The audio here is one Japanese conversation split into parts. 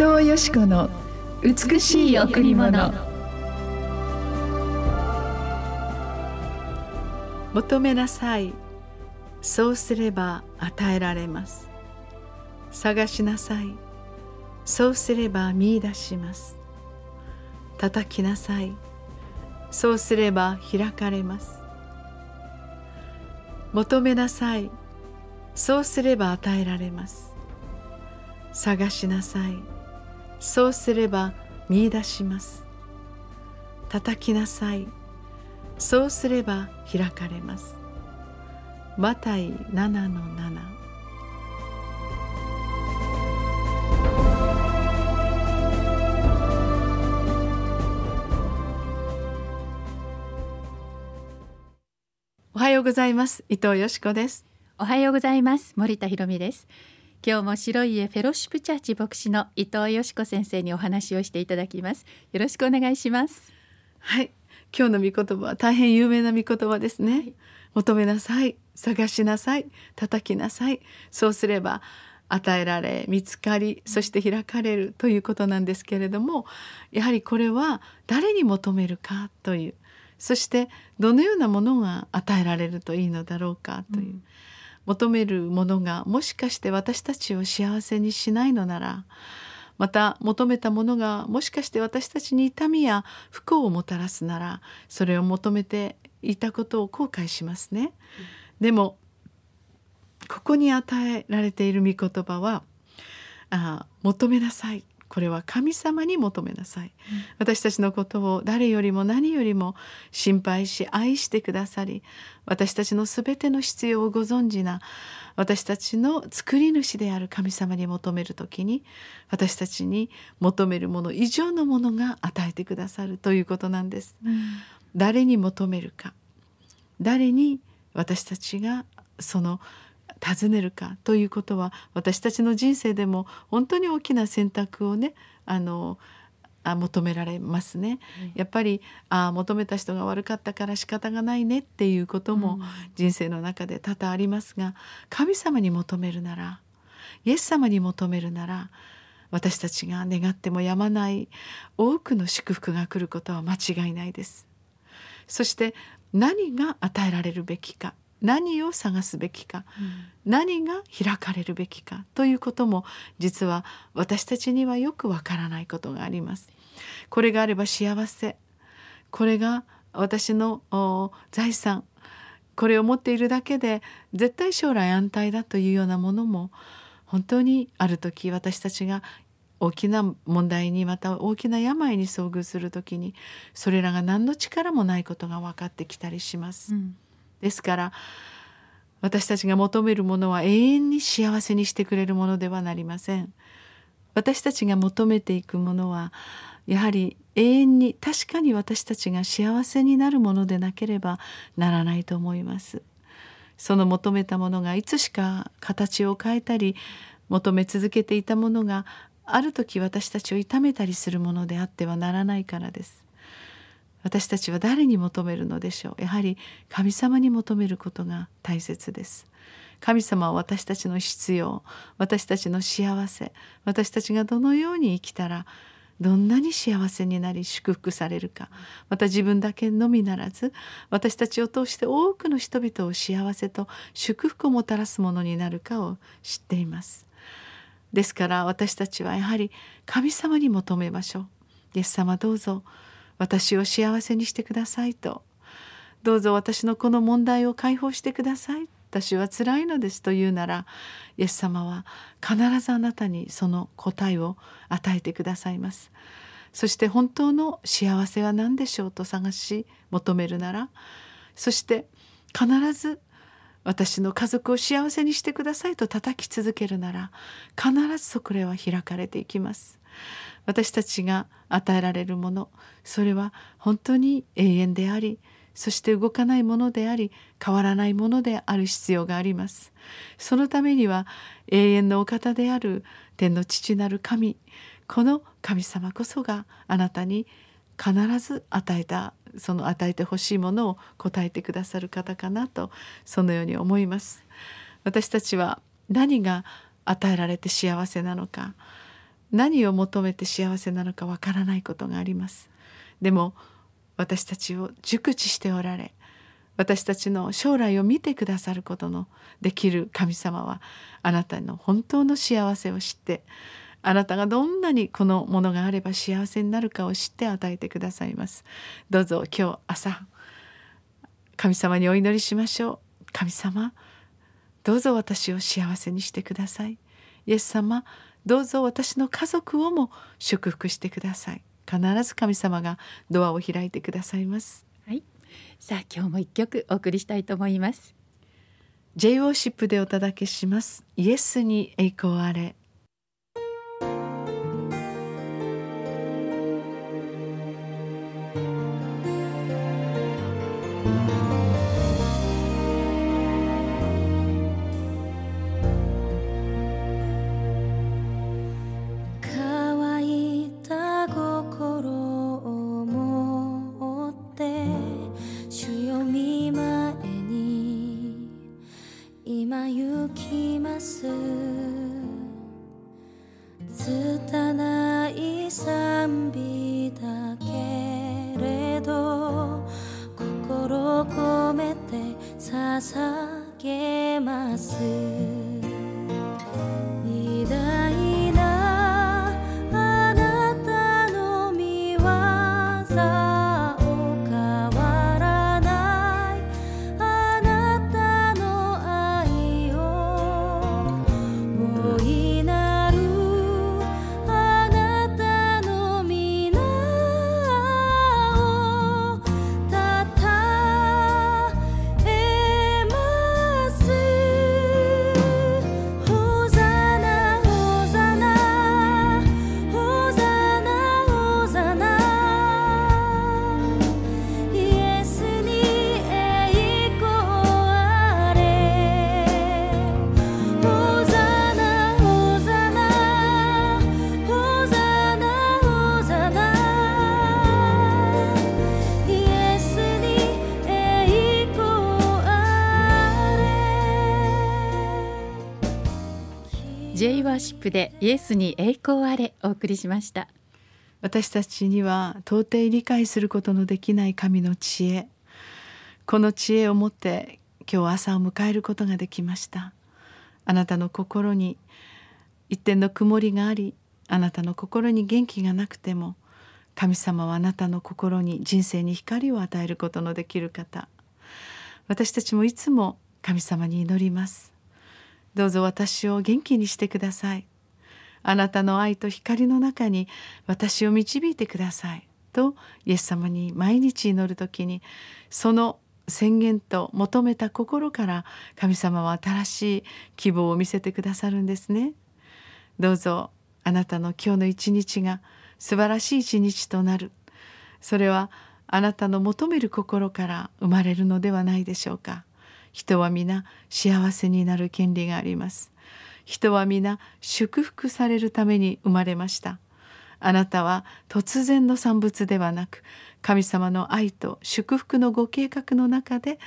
藤よし子の美しい贈り物。求めなさい。そうすれば与えられます。探しなさい。そうすれば見出します。叩きなさい。そうすれば開かれます。求めなさい。そうすれば与えられます。探しなさい。そうすれば見出します。叩きなさい。そうすれば開かれます。マタイ7の7おはようございます。伊藤よしこです。おはようございます。森田博美です。今日も白い家フェロシップチャーチ牧師の伊藤よしこ先生にお話をしていただきます。よろしくお願いします。はい。今日の御言葉は大変有名な御言葉ですね、はい、求めなさい。探しなさい。叩きなさい。そうすれば与えられ見つかりそして開かれるということなんですけれどもやはりこれは誰に求めるかという。そしてどのようなものが与えられるといいのだろうかという、うん、求めるものがもしかして私たちを幸せにしないのならまた求めたものがもしかして私たちに痛みや不幸をもたらすならそれを求めていたことを後悔しますね。でもここに与えられている御言葉はあ求めなさいこれは神様に求めなさい、うん、私たちのことを誰よりも何よりも心配し愛してくださり私たちのすべての必要をご存知な私たちの作り主である神様に求める時に私たちに求めるもの以上のものが与えてくださるということなんです、うん、誰に求めるか。誰に私たちがその尋ねるかということは私たちの人生でも本当に大きな選択をねあのあ求められますね、うん、やっぱりあ求めた人が悪かったから仕方がないねっていうことも人生の中で多々ありますが神様に求めるならイエス様に求めるなら私たちが願ってもやまない多くの祝福が来ることは間違いないです。そして何が与えられるべきか何を探すべきか、うん、何が開かれるべきかということも実は私たちにはよくわからないことがあります。これがあれば幸せこれが私の財産これを持っているだけで絶対将来安泰だというようなものも本当にある時私たちが大きな問題にまた大きな病に遭遇する時にそれらが何の力もないことが分かってきたりします。うんですから私たちが求めるものは永遠に幸せにしてくれるものではなりません。私たちが求めていくものはやはり永遠に確かに私たちが幸せになるものでなければならないと思います。その求めたものがいつしか形を変えたり求め続けていたものがある時私たちを痛めたりするものであってはならないからです。私たちは誰に求めるのでしょう？やはり神様に求めることが大切です。神様は私たちの必要私たちの幸せ私たちがどのように生きたらどんなに幸せになり祝福されるかまた自分だけのみならず私たちを通して多くの人々を幸せと祝福をもたらすものになるかを知っています。ですから私たちはやはり神様に求めましょう。イエス様どうぞ。私を幸せにしてくださいと。どうぞ私のこの問題を解放してください。私は辛いのですと言うならイエス様は必ずあなたにその答えを与えてくださいます。そして本当の幸せは何でしょうと探し求めるならそして必ず私の家族を幸せにしてくださいと叩き続けるなら必ずそこれは開かれていきます。私たちが与えられるものそれは本当に永遠でありそして動かないものであり変わらないものである必要があります。そのためには永遠のお方である天の父なる神この神様こそがあなたに必ず与えたその与えてほしいものを答えてくださる方かなとそのように思います。私たちは何が与えられて幸せなのか何を求めて幸せなのかわからないことがあります。でも私たちを熟知しておられ私たちの将来を見てくださることのできる神様はあなたの本当の幸せを知ってあなたがどんなにこのものがあれば幸せになるかを知って与えてくださいます。どうぞ今日朝神様にお祈りしましょう。神様どうぞ私を幸せにしてください。イエス様どうぞ私の家族をも祝福してください。必ず神様がドアを開いてくださいます。はい。さあ今日も一曲お送りしたいと思います。J ウォーシップでお届けします。イエスに栄光あれ nascer. シップでイエスに栄光あれお送りしました。私たちには到底理解することのできない神の知恵。この知恵を持って今日朝を迎えることができました。あなたの心に一点の曇りがありあなたの心に元気がなくても神様はあなたの心に人生に光を与えることのできる方。私たちもいつも神様に祈ります。どうぞ私を元気にしてください。あなたの愛と光の中に私を導いてください。とイエス様に毎日祈る時にその宣言と求めた心から神様は新しい希望を見せてくださるんですね。どうぞあなたの今日の一日が素晴らしい一日となる。それはあなたの求める心から生まれるのではないでしょうか。人は皆幸せになる権利があります。人は皆祝福されるために生まれました。あなたは突然の産物ではなく神様の愛と祝福のご計画の中で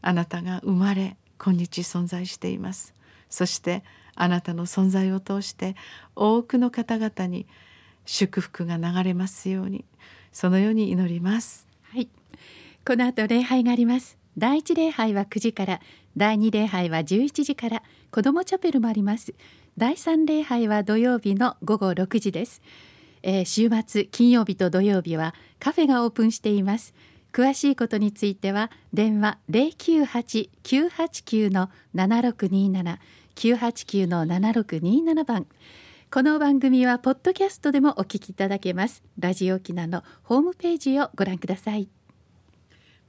あなたが生まれ今日存在しています。そしてあなたの存在を通して多くの方々に祝福が流れますように。そのように祈ります。はい。この後礼拝があります。第一礼拝は9時から第二礼拝は11時から子どもチャペルもあります。第三礼拝は土曜日の午後6時です、えー週末金曜日と土曜日はカフェがオープンしています。詳しいことについては電話098-989の7627 989の7627番。この番組はポッドキャストでもお聞きいただけます。ラジオ沖縄のホームページをご覧ください。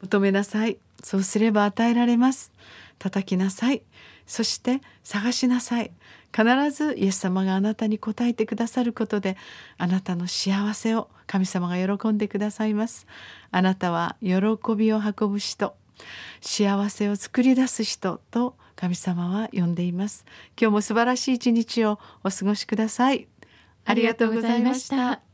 求めなさい。そうすれば与えられます。叩きなさい。そして探しなさい。必ずイエス様があなたに答えてくださることであなたの幸せを神様が喜んでくださいます。あなたは喜びを運ぶ人。幸せを作り出す人と神様は呼んでいます。今日も素晴らしい一日をお過ごしください。ありがとうございました。